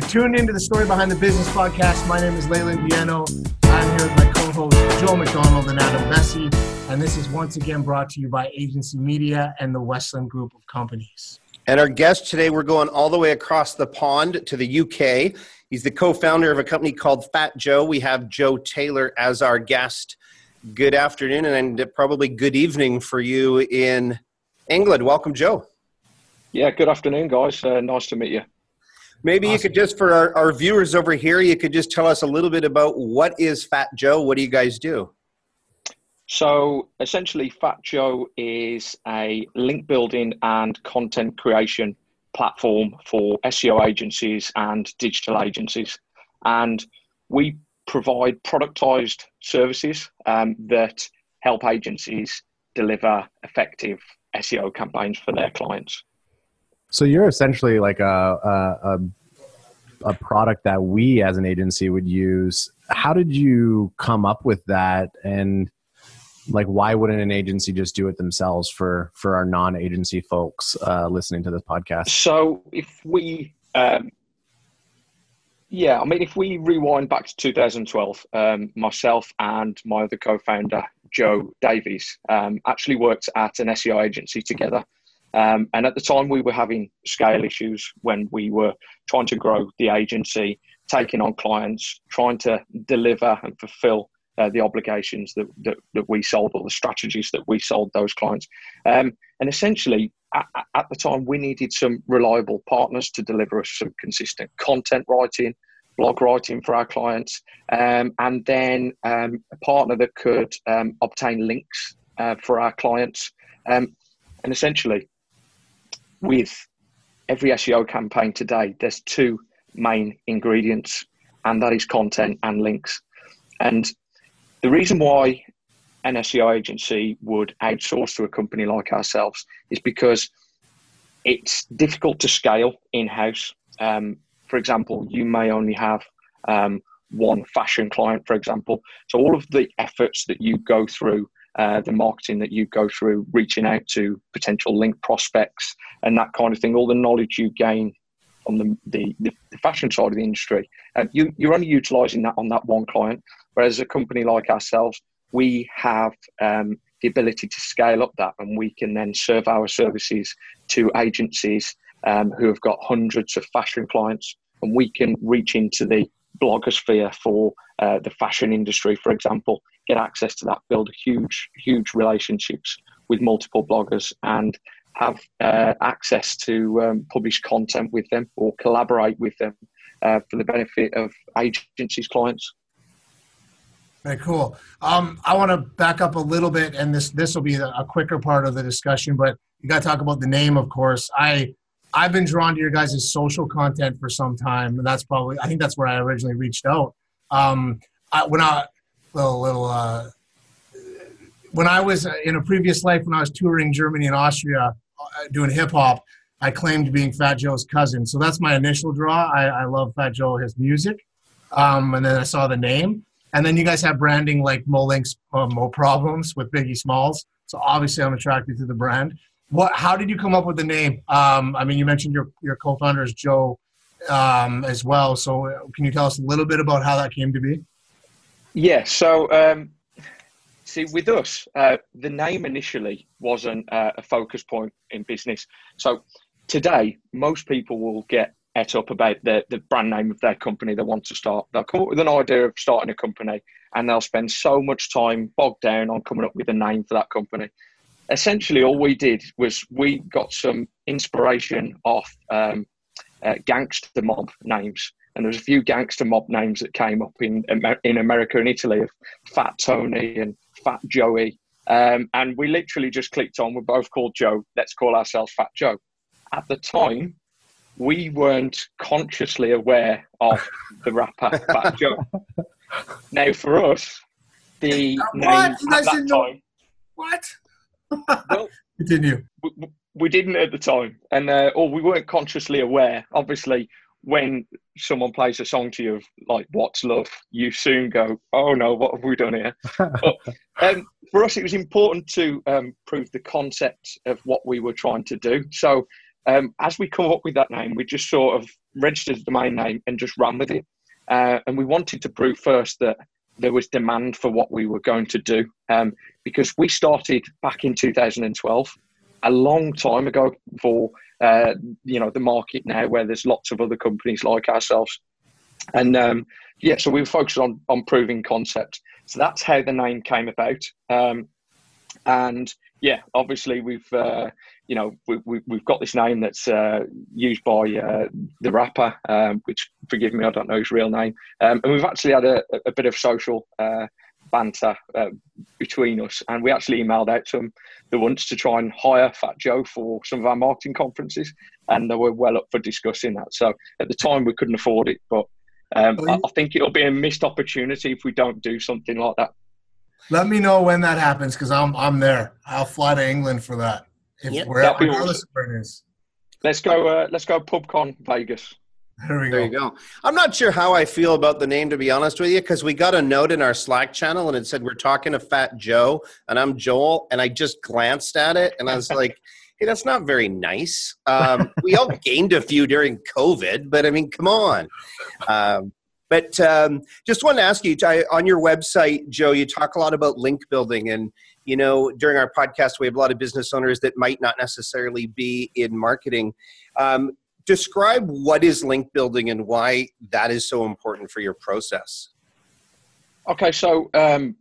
You're tuned into the Story Behind the Business podcast. My name is Leland Viano. I'm here with my co-hosts Joel McDonald and Adam Bessie, and this is once again brought to you by Agency Media and the Westland Group of Companies. And our guest today, we're going all the way across the pond to the UK. He's the co-founder of a company called Fat Joe. We have Joe Taylor as our guest. Good afternoon and probably good evening for you in England. Welcome, Joe. Yeah, good afternoon, guys. Uh, nice to meet you. Maybe awesome. you could just, for our, our viewers over here, you could just tell us a little bit about what is Fat Joe? What do you guys do? So essentially, Fat Joe is a link building and content creation platform for SEO agencies and digital agencies. And we provide productized services um, that help agencies deliver effective SEO campaigns for their clients. So you're essentially like a, a, a product that we as an agency would use. How did you come up with that? And like, why wouldn't an agency just do it themselves for for our non-agency folks uh, listening to this podcast? So if we um, yeah, I mean, if we rewind back to 2012, um, myself and my other co founder, Joe Davies, um, actually worked at an SEO agency together. Um, and at the time, we were having scale issues when we were trying to grow the agency, taking on clients, trying to deliver and fulfill uh, the obligations that, that, that, we sold or the strategies that we sold those clients. Um, and essentially, at, at, the time, we needed some reliable partners to deliver us some consistent content writing, blog writing for our clients, um, and then um, a partner that could um, obtain links uh, for our clients. Um, and essentially, with every SEO campaign today, there's two main ingredients, and that is content and links. And the reason why an SEO agency would outsource to a company like ourselves is because it's difficult to scale in house. Um, for example, you may only have um, one fashion client, for example. So all of the efforts that you go through uh, the marketing that you go through, reaching out to potential link prospects and that kind of thing, all the knowledge you gain on the, the, the fashion side of the industry, uh, you, you're only utilizing that on that one client. Whereas a company like ourselves, we have um, the ability to scale up that and we can then serve our services to agencies um, who have got hundreds of fashion clients and we can reach into the blogosphere for uh, the fashion industry, for example, get access to that, build huge, huge relationships with multiple bloggers, and have uh, access to um, publish content with them or collaborate with them uh, for the benefit of agencies' clients. Very cool. Um, I want to back up a little bit, and this this will be a quicker part of the discussion. But you got to talk about the name, of course. I I've been drawn to your guys' social content for some time, and that's probably I think that's where I originally reached out. Um, I, when I little little uh, when I was in a previous life when I was touring Germany and Austria uh, doing hip hop, I claimed being Fat Joe's cousin. So that's my initial draw. I, I love Fat Joe, his music, um, and then I saw the name, and then you guys have branding like Mo Links, uh, Mo Problems with Biggie Smalls. So obviously I'm attracted to the brand what how did you come up with the name um, i mean you mentioned your your co-founder is joe um, as well so uh, can you tell us a little bit about how that came to be yeah so um, see with us uh, the name initially wasn't uh, a focus point in business. So today most people will get et up about the, the brand name of their company. They want to start they'll come up with an idea of starting a company and they'll spend so much time bogged down on coming up with a name for that company. Essentially all we did was we got some inspiration off um, uh, gangster mob names. And there was a few gangster mob names that came up in in America and Italy of Fat Tony and Fat Joey. Um, and we literally just clicked on, we're both called Joe, let's call ourselves Fat Joe. At the time, we weren't consciously aware of the rapper Fat Joe. Now, for us, the what? name at that time. What? well, continue. We, we, didn't at the time, and uh, or we weren't consciously aware. Obviously, when someone plays a song to you of like "What's Love," you soon go, "Oh no, what have we done here?" but, um, for us, it was important to um, prove the concept of what we were trying to do. So, um, as we come up with that name, we just sort of registered the domain name and just ran with it. Uh, and we wanted to prove first that there was demand for what we were going to do um, because we started back in 2012 a long time ago for uh, you know the market now where there's lots of other companies like ourselves. And um, yeah so we were focused on on proving concept so that's how the name came about. Um, and yeah obviously we've uh, you know we, we, have got this name that's uh, used by uh, the rapper um, which forgive me i don't know his real name. Um, and we've actually had a, a bit of social uh, banter uh, between us, and we actually emailed out to them the once to try and hire Fat Joe for some of our marketing conferences, and they were well up for discussing that. So at the time we couldn't afford it, but um, I, I think it'll be a missed opportunity if we don't do something like that. Let me know when that happens because I'm I'm there. I'll fly to England for that. If yep, where, regardless awesome. where it is. Let's go. Uh, let's go. PubCon Vegas. There we go. You go. I'm not sure how I feel about the name, to be honest with you, because we got a note in our Slack channel and it said we're talking to Fat Joe, and I'm Joel, and I just glanced at it and I was like, "Hey, that's not very nice." Um, we all gained a few during COVID, but I mean, come on. Um, but um, just want to ask you on your website, Joe. You talk a lot about link building, and you know, during our podcast, we have a lot of business owners that might not necessarily be in marketing. Um, describe what is link building and why that is so important for your process. Okay, so um,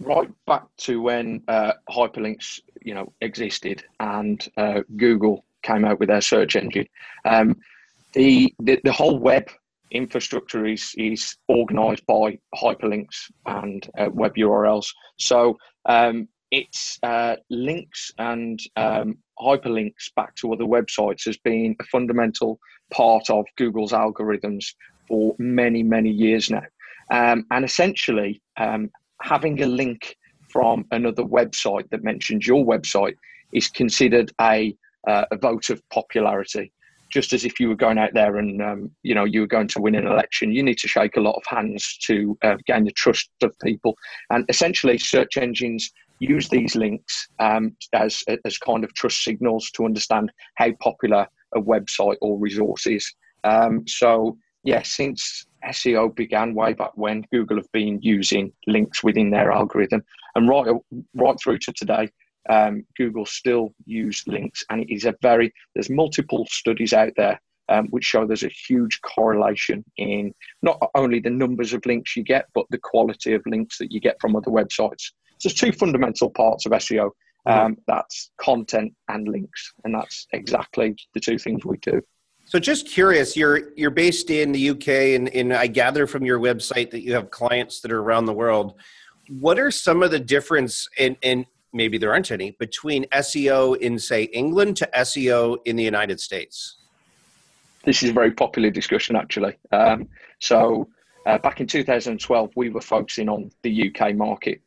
right back to when uh, hyperlinks, you know, existed and uh, Google came out with their search engine. Um, the, the, the whole web infrastructure is is organized by hyperlinks and uh, web URLs. So um, it's uh, links and um, hyperlinks back to other websites has been a fundamental part of Google's algorithms for many, many years now. Um, and essentially, um, having a link from another website that mentions your website is considered a, uh, a vote of popularity. Just as if you were going out there and um, you know you were going to win an election, you need to shake a lot of hands to uh, gain the trust of people. And essentially, search engines use these links um, as, as kind of trust signals to understand how popular a website or resource is. Um, so, yeah, since SEO began way back when, Google have been using links within their algorithm, and right right through to today, um, Google still use links, and it is a very there's multiple studies out there um, which show there's a huge correlation in not only the numbers of links you get, but the quality of links that you get from other websites. So there's two fundamental parts of SEO. Um, that's content and links, and that's exactly the two things we do. So, just curious, you're you're based in the UK, and, and I gather from your website that you have clients that are around the world. What are some of the difference, and and maybe there aren't any, between SEO in say England to SEO in the United States? This is a very popular discussion, actually. Um, so, uh, back in 2012, we were focusing on the UK market.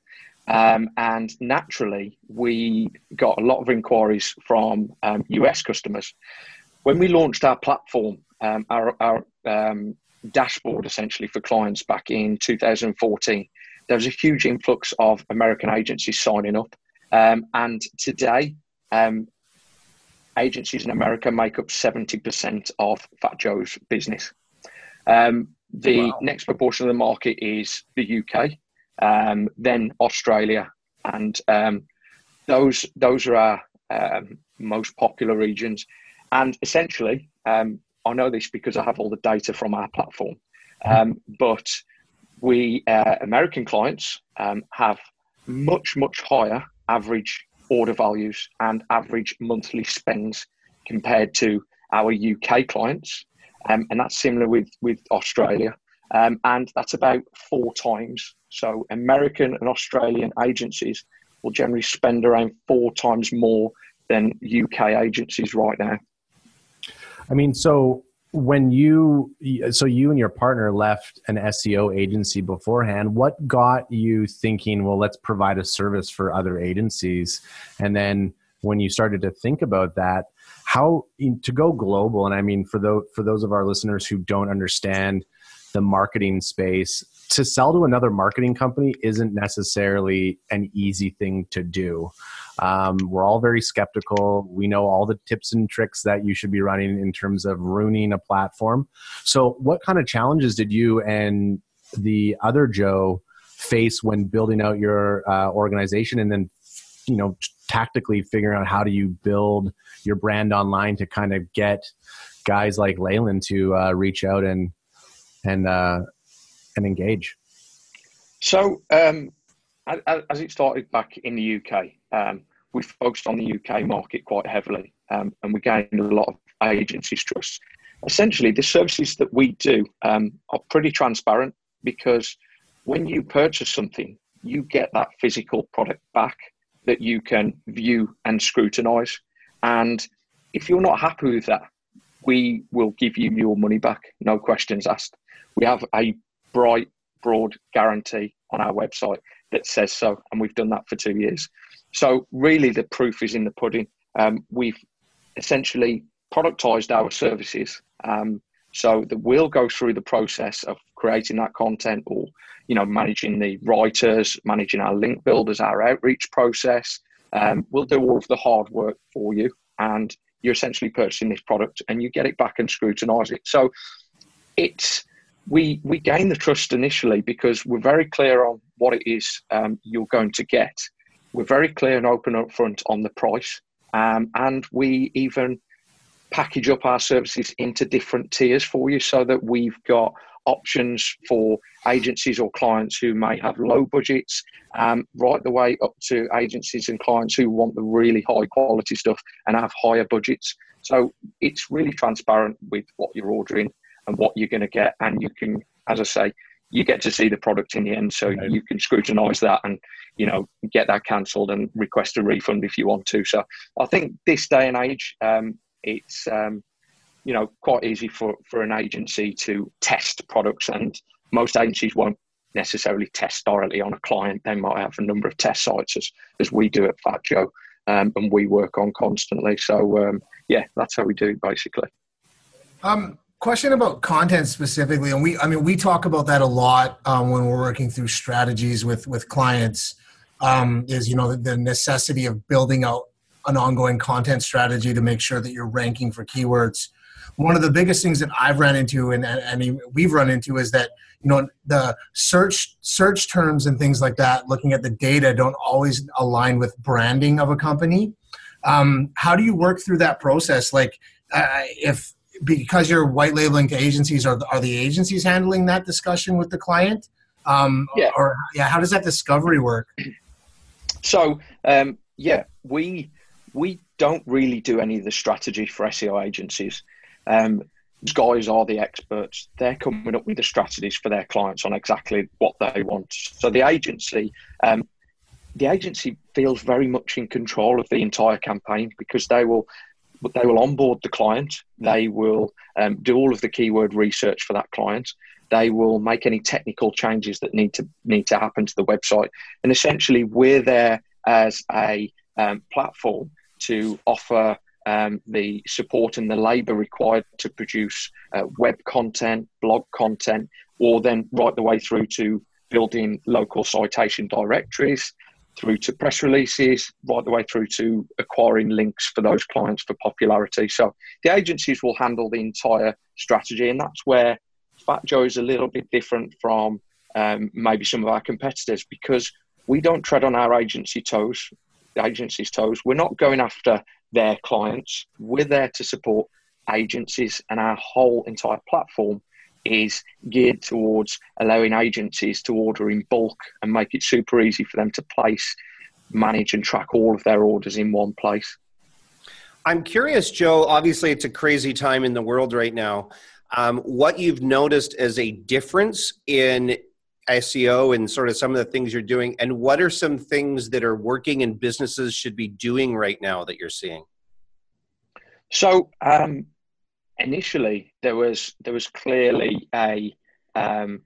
Um, and naturally, we got a lot of inquiries from um, US customers. When we launched our platform, um, our, our um, dashboard essentially for clients back in 2014, there was a huge influx of American agencies signing up. Um, and today, um, agencies in America make up 70% of Fat Joe's business. the wow. next proportion of the market is the UK um, then Australia, and um, those those are our um, most popular regions. And essentially, um, I know this because I have all the data from our platform. Um, but we uh, American clients um, have much much higher average order values and average monthly spends compared to our UK clients, and that's similar with with Australia. And that's about four times. So American and Australian agencies will generally spend around four times more than UK agencies right now. I mean, so when you so you and your partner left an SEO agency beforehand, what got you thinking, well, let's provide a service for other agencies? And then when you started to think about that, how to go global? And I mean, for those for those of our listeners who don't understand the marketing space to sell to another marketing company isn't necessarily an easy thing to do Um, we're all very skeptical. We know all the tips and tricks that you should be running in terms of ruining a platform. So, what kind of challenges did you and the other Joe face when building out your uh, organization, and then you know tactically figuring out how do you build your brand online to kind of get guys like Leland to uh, reach out and and uh, and engage? So, um, as it started back in the UK, um, we focused on the UK market quite heavily, um, and we gained a lot of agencies trust. Essentially, the services that we do um, are pretty transparent because when you purchase something, you get that physical product back that you can view and scrutinize. And if you're not happy with that, we will give you your money back, no questions asked. We have a bright, broad guarantee on our website that says so, and we've done that for two years. So, really, the proof is in the pudding. Um, we've essentially productized our services um, so that we'll go through the process of creating that content or you know managing the writers managing our link builders our outreach process um, we'll do all of the hard work for you and you're essentially purchasing this product and you get it back and scrutinize it so it's we we gain the trust initially because we're very clear on what it is um, you're going to get we're very clear and open up front on the price um, and we even package up our services into different tiers for you so that we've got options for agencies or clients who may have low budgets, um, right the way up to agencies and clients who want the really high quality stuff and have higher budgets. So it's really transparent with what you're ordering and what you're going to get, and you can, as I say, you get to see the product in the end, so right. you can scrutinise that and you know get that cancelled and request a refund if you want to. So I think this day and age, um, it's um, you know quite easy for for an agency to test products and most agencies won't necessarily test directly on a client they might have a number of test sites as, as we do at fat joe um, and we work on constantly so um, yeah that's how we do it basically um, question about content specifically and we i mean we talk about that a lot um, when we're working through strategies with with clients um, is you know the, the necessity of building out an ongoing content strategy to make sure that you're ranking for keywords one of the biggest things that I've run into and, and we've run into is that you know the search search terms and things like that, looking at the data, don't always align with branding of a company. Um, how do you work through that process? Like uh, if because you're white labeling to agencies, are are the agencies handling that discussion with the client? Um, yeah. Or yeah, how does that discovery work? So um, yeah, we we don't really do any of the strategy for SEO agencies. Um, guys are the experts. They're coming up with the strategies for their clients on exactly what they want. So the agency, um, the agency feels very much in control of the entire campaign because they will they will onboard the client. They will um, do all of the keyword research for that client. They will make any technical changes that need to need to happen to the website. And essentially, we're there as a um, platform to offer um, the support and the labour required to produce uh, web content, blog content, or then right the way through to building local citation directories, through to press releases, right the way through to acquiring links for those clients for popularity. So the agencies will handle the entire strategy, and that's where Fat Joe is a little bit different from um, maybe some of our competitors because we don't tread on our agency toes, the agency's toes. We're not going after their clients. We're there to support agencies, and our whole entire platform is geared towards allowing agencies to order in bulk and make it super easy for them to place, manage, and track all of their orders in one place. I'm curious, Joe. Obviously, it's a crazy time in the world right now. Um, what you've noticed as a difference in SEO and sort of some of the things you're doing, and what are some things that are working and businesses should be doing right now that you're seeing? So um, initially, there was there was clearly a um,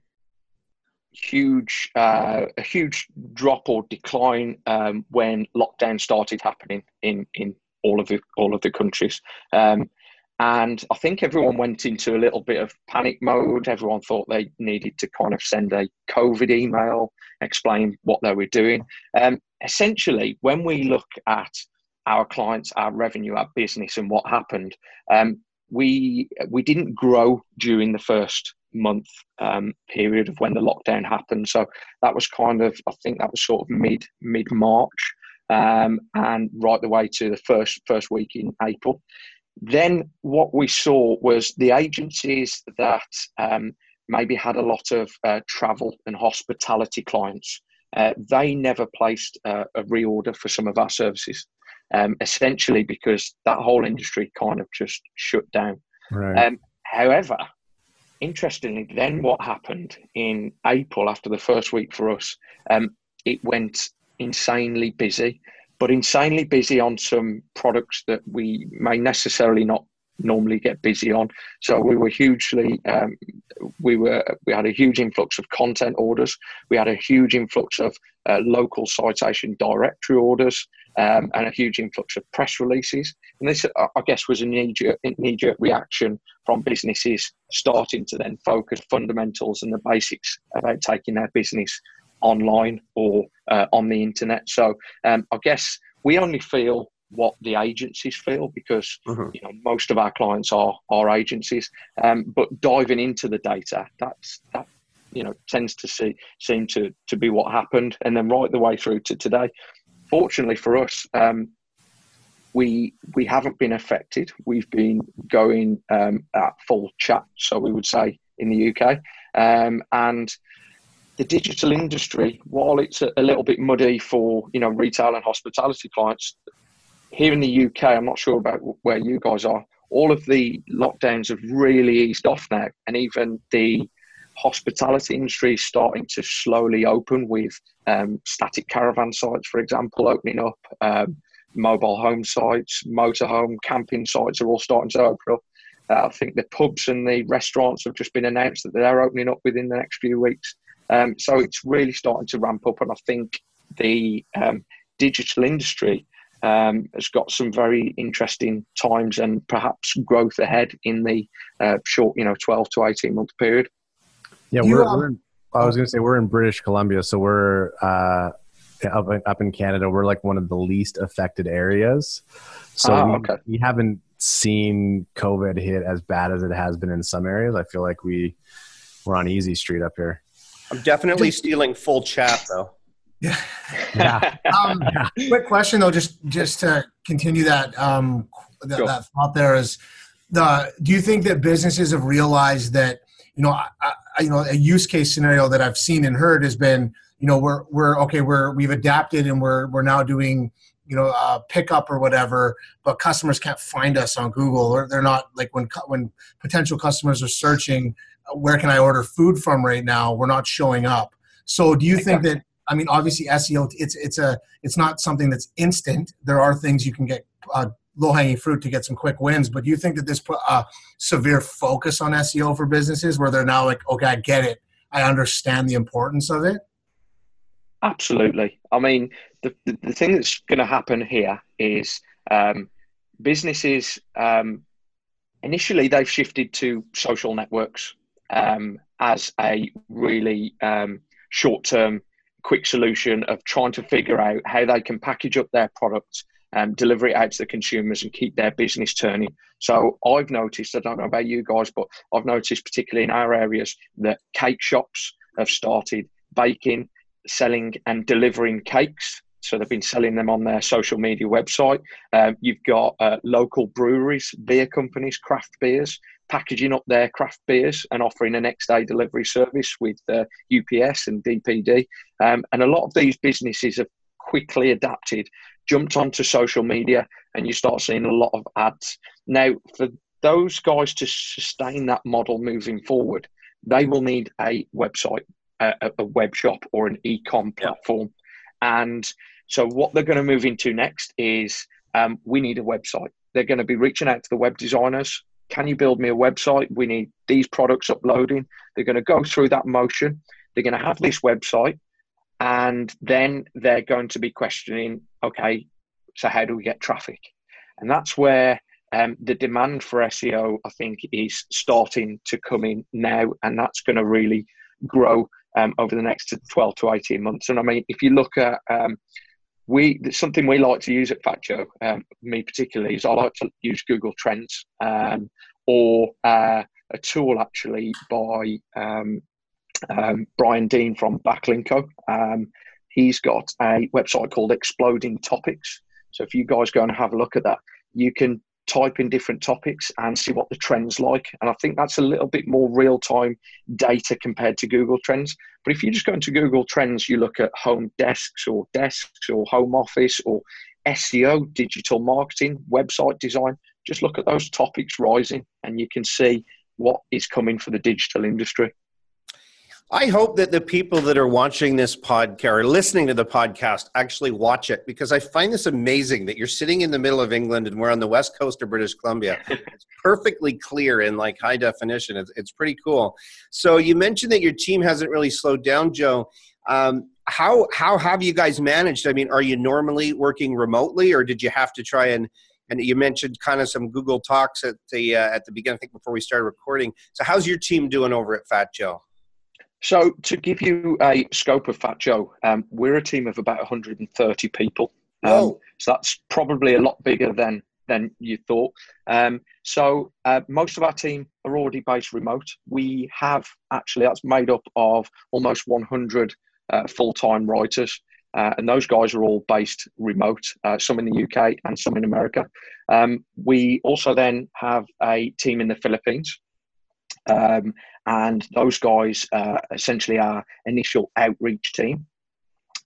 huge uh, a huge drop or decline um, when lockdown started happening in in all of the all of the countries. Um, and I think everyone went into a little bit of panic mode. Everyone thought they needed to kind of send a COVID email, explain what they were doing. Um, essentially, when we look at our clients, our revenue, our business, and what happened, um, we we didn't grow during the first month um, period of when the lockdown happened. So that was kind of, I think that was sort of mid mid March, um, and right the way to the first first week in April. Then what we saw was the agencies that um, maybe had a lot of uh, travel and hospitality clients. Uh, they never placed uh, a reorder for some of our services, um, essentially because that whole industry kind of just shut down. Right. Um, however, interestingly, then what happened in April after the first week for us, um, it went insanely busy, but insanely busy on some products that we may necessarily not normally get busy on. So we were hugely, um, we were, we had a huge influx of content orders. We had a huge influx of uh, local citation directory orders um, and a huge influx of press releases. And this, I guess, was a knee-jerk, reaction from businesses starting to then focus fundamentals and the basics about taking their business online or uh, on the internet. So um, I guess we only feel what the agencies feel because mm-hmm. you know most of our clients are are agencies. Um, but diving into the data, that's that you know tends to see seem to to be what happened, and then right the way through to today. Fortunately for us, um, we we haven't been affected. We've been going um, at full chat, so we would say in the UK, um, and the digital industry, while it's a, a, little bit muddy for you know retail and hospitality clients, here in the UK, I'm not sure about where you guys are. All of the lockdowns have really eased off now, and even the hospitality industry is starting to slowly open with um, static caravan sites, for example, opening up. Um, mobile home sites, motorhome, camping sites are all starting to open up. Uh, I think the pubs and the restaurants have just been announced that they're opening up within the next few weeks. Um, so it's really starting to ramp up, and I think the um, digital industry um, has got some very interesting times and perhaps growth ahead in the uh, short, you know, twelve to eighteen month period. Yeah, we're, we're in, I was going to say we're in British Columbia, so we're uh, up up in Canada. We're like one of the least affected areas, so oh, we, we haven't seen COVID hit as bad as it has been in some areas. I feel like we we're on easy street up here. I'm definitely stealing full chat though. Yeah. yeah. um, quick question though, just just to continue that um, that, sure. that thought there is the. Do you think that businesses have realized that you know I, I, you know a use case scenario that I've seen and heard has been you know we're we're okay we're we've adapted and we're we're now doing you know uh, pickup or whatever but customers can't find us on google or they're not like when when potential customers are searching where can I order food from right now? We're not showing up. So do you think that I mean obviously SEO it's it's a it's not something that's instant. There are things you can get uh, low hanging fruit to get some quick wins, but you think that this put a severe focus on SEO for businesses where they're now like okay I get it. I understand the importance of it. Absolutely. I mean, the, the, the thing that's going to happen here is um, businesses, um, initially, they've shifted to social networks um, as a really um, short term, quick solution of trying to figure out how they can package up their products and deliver it out to the consumers and keep their business turning. So I've noticed, I don't know about you guys, but I've noticed particularly in our areas that cake shops have started baking, selling and delivering cakes so they've been selling them on their social media website. Um, you've got uh, local breweries, beer companies, craft beers, packaging up their craft beers and offering a next day delivery service with uh, UPS and DPD. Um, and a lot of these businesses have quickly adapted, jumped onto social media, and you start seeing a lot of ads. Now, for those guys to sustain that model moving forward, they will need a website, a, a web shop, or an e-com platform. And so, what they're going to move into next is um, we need a website. They're going to be reaching out to the web designers. Can you build me a website? We need these products uploading. They're going to go through that motion. They're going to have this website. And then they're going to be questioning okay, so how do we get traffic? And that's where um, the demand for SEO, I think, is starting to come in now, and that's going to really grow um, over the next 12 to 18 months. And I mean, if you look at um, we something we like to use at FatJoe, um, me particularly, is I like to use Google Trends um, or uh, a tool actually by um, um, Brian Dean from Backlinko. he's got a website called Exploding Topics. So if you guys go and have a look at that, you can type in different topics and see what the trends like. And I think that's a little bit more real time data compared to Google Trends. But if you just go into Google Trends, you look at home desks or desks or home office or SEO, digital marketing, website design, just look at those topics rising and you can see what is coming for the digital industry. I hope that the people that are watching this podcast or listening to the podcast actually watch it because I find this amazing that you're sitting in the middle of England and we're on the west coast of British Columbia. it's perfectly clear in like high definition. It's, it's pretty cool. So you mentioned that your team hasn't really slowed down, Joe. Um, how how have you guys managed? I mean, are you normally working remotely, or did you have to try and and you mentioned kind of some Google talks at the uh, at the beginning, I think before we started recording. So how's your team doing over at Fat Joe? So, to give you a scope of FatJoe, um, we're a team of about 130 people. Um, so that's probably a lot bigger than than you thought. Um, so uh, most of our team are already based remote. We have actually that's made up of almost 100 uh, full-time writers, uh, and those guys are all based remote. Uh, some in the UK and some in America. Um, we also then have a team in the Philippines. Um, and those guys uh, essentially our initial outreach team.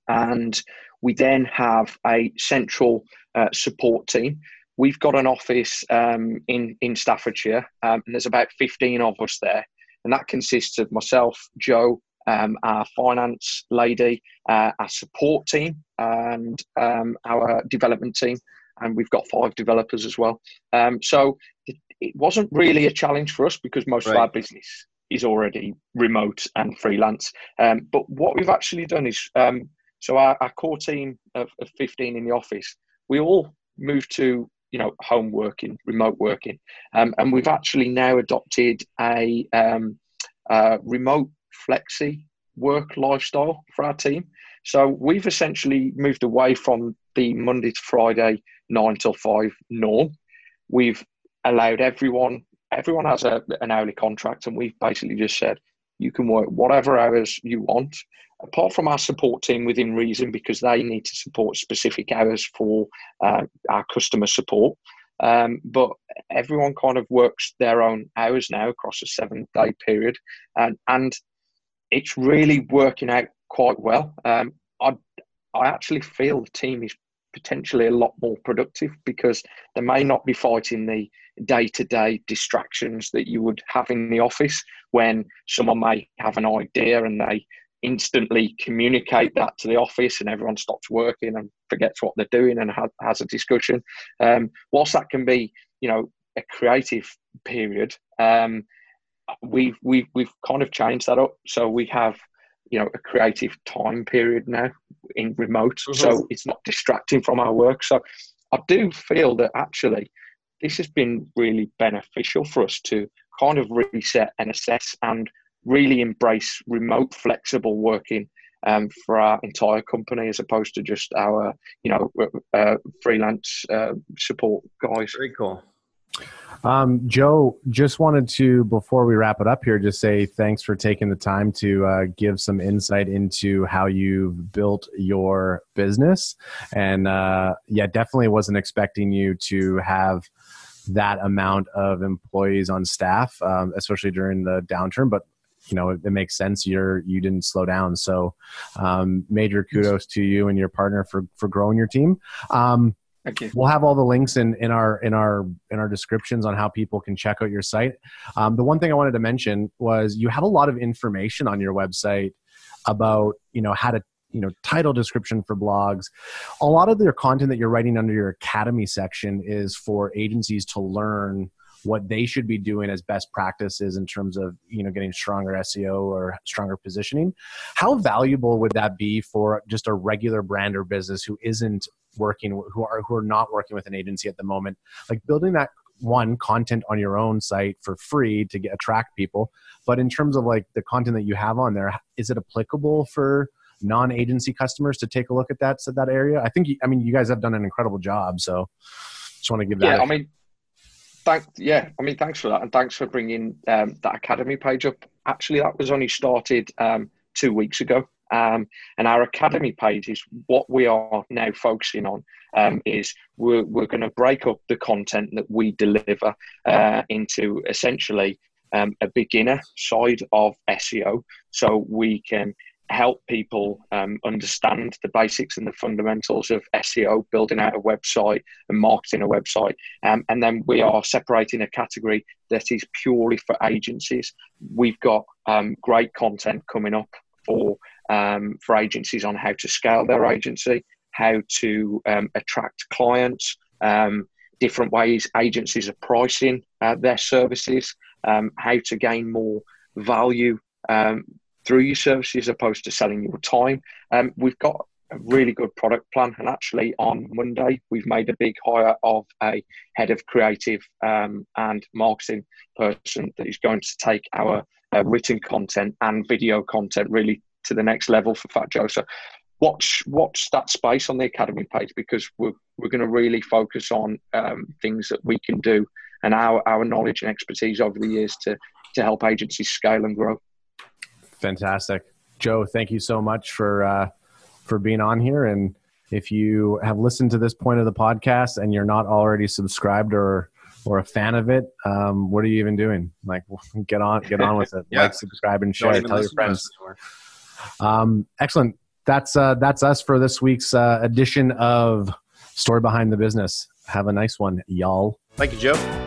And we then have a central uh, support team. We've got an office um, in, in Staffordshire, um, and there's about 15 of us there. And that consists of myself, Joe, um, our finance lady, uh, our support team, and um, our development team. And we've got five developers as well. Um, so it, it, wasn't really a challenge for us because most right. of our business is already remote and freelance. Um, but what we've actually done is um, so our, our core team of, of, 15 in the office, we all moved to you know home working, remote working, um, and we've actually now adopted a, um, a remote flexi work lifestyle for our team. So we've essentially moved away from the Monday to Friday nine till five norm. We've allowed everyone everyone has a, an hourly contract, and we've basically just said you can work whatever hours you want, apart from our support team within reason, because they need to support specific hours for uh, our customer support. Um, but everyone kind of works their own hours now across a seven day period, and and it's really working out quite well. Um, I I actually feel the team is potentially a lot more productive because they may not be fighting the day to day distractions that you would have in the office when someone may have an idea and they instantly communicate that to the office and everyone stops working and forgets what they're doing and has a discussion. Um, whilst that can be, you know, a creative period, um, we've, we've, we've kind of changed that up. So we have, you know, a creative time period now in remote. Mm-hmm. So it's not distracting from our work. So I do feel that actually this has been really beneficial for us to kind of reset and assess and really embrace remote flexible working um, for our entire company as opposed to just our you know uh, freelance uh, support guys very cool um, Joe, just wanted to, before we wrap it up here, just say thanks for taking the time to uh, give some insight into how you've built your business. And uh, yeah, definitely wasn't expecting you to have that amount of employees on staff, um, especially during the downturn. But you know, it, it, makes sense. You're you didn't slow down. So, um, major kudos to you and your partner for for growing your team. Um, You. We'll have all the links in, in our in our in our descriptions on how people can check out your site. Um, the one thing I wanted to mention was you have a lot of information on your website about you know how to you know title description for blogs a lot of their content that you're writing under your academy section is for agencies to learn what they should be doing as best practices in terms of you know getting stronger SEO or stronger positioning. How valuable would that be for just a regular brand or business who isn't working who are who are not working with an agency at the moment like building that one content on your own site for free to get attract people but in terms of like the content that you have on there is it applicable for non-agency customers to take a look at that so that area i think i mean you guys have done an incredible job so just want to give that yeah i mean thank yeah i mean thanks for that and thanks for bringing um, that academy page up. Actually that was only started um, two weeks ago. Um, and our academy page is what we are now focusing on um, is we're, we're going to break up the content that we deliver uh, into essentially um, a beginner side of SEO so we can help people um, understand the basics and the fundamentals of SEO, building out a website and marketing a website. Um, and then we are separating a category that is purely for agencies. We've got um, great content coming up for um, for agencies on how to scale their agency, how to um, attract clients, um, different ways agencies are pricing uh, their services, how to gain more value um, through your services as opposed to selling your time. Um, we've got a really good product plan, and actually on Monday we've made a big hire of a head of creative um, and marketing person that is going to take our uh, written content and video content really to the next level for Fat Joe. So watch watch that space on the academy page because we're we're going to really focus on um, things that we can do and our our knowledge and expertise over the years to to help agencies scale and grow. Fantastic, Joe. Thank you so much for uh, for being on here. And if you have listened to this point of the podcast and you're not already subscribed or or a fan of it, um, what are you even doing? Like, get on, get on with it. yeah. Like, subscribe, and share. Tell your friends. Um, excellent. That's uh, that's us for this week's uh, edition of Story Behind the Business. Have a nice one, y'all. Thank you, Joe.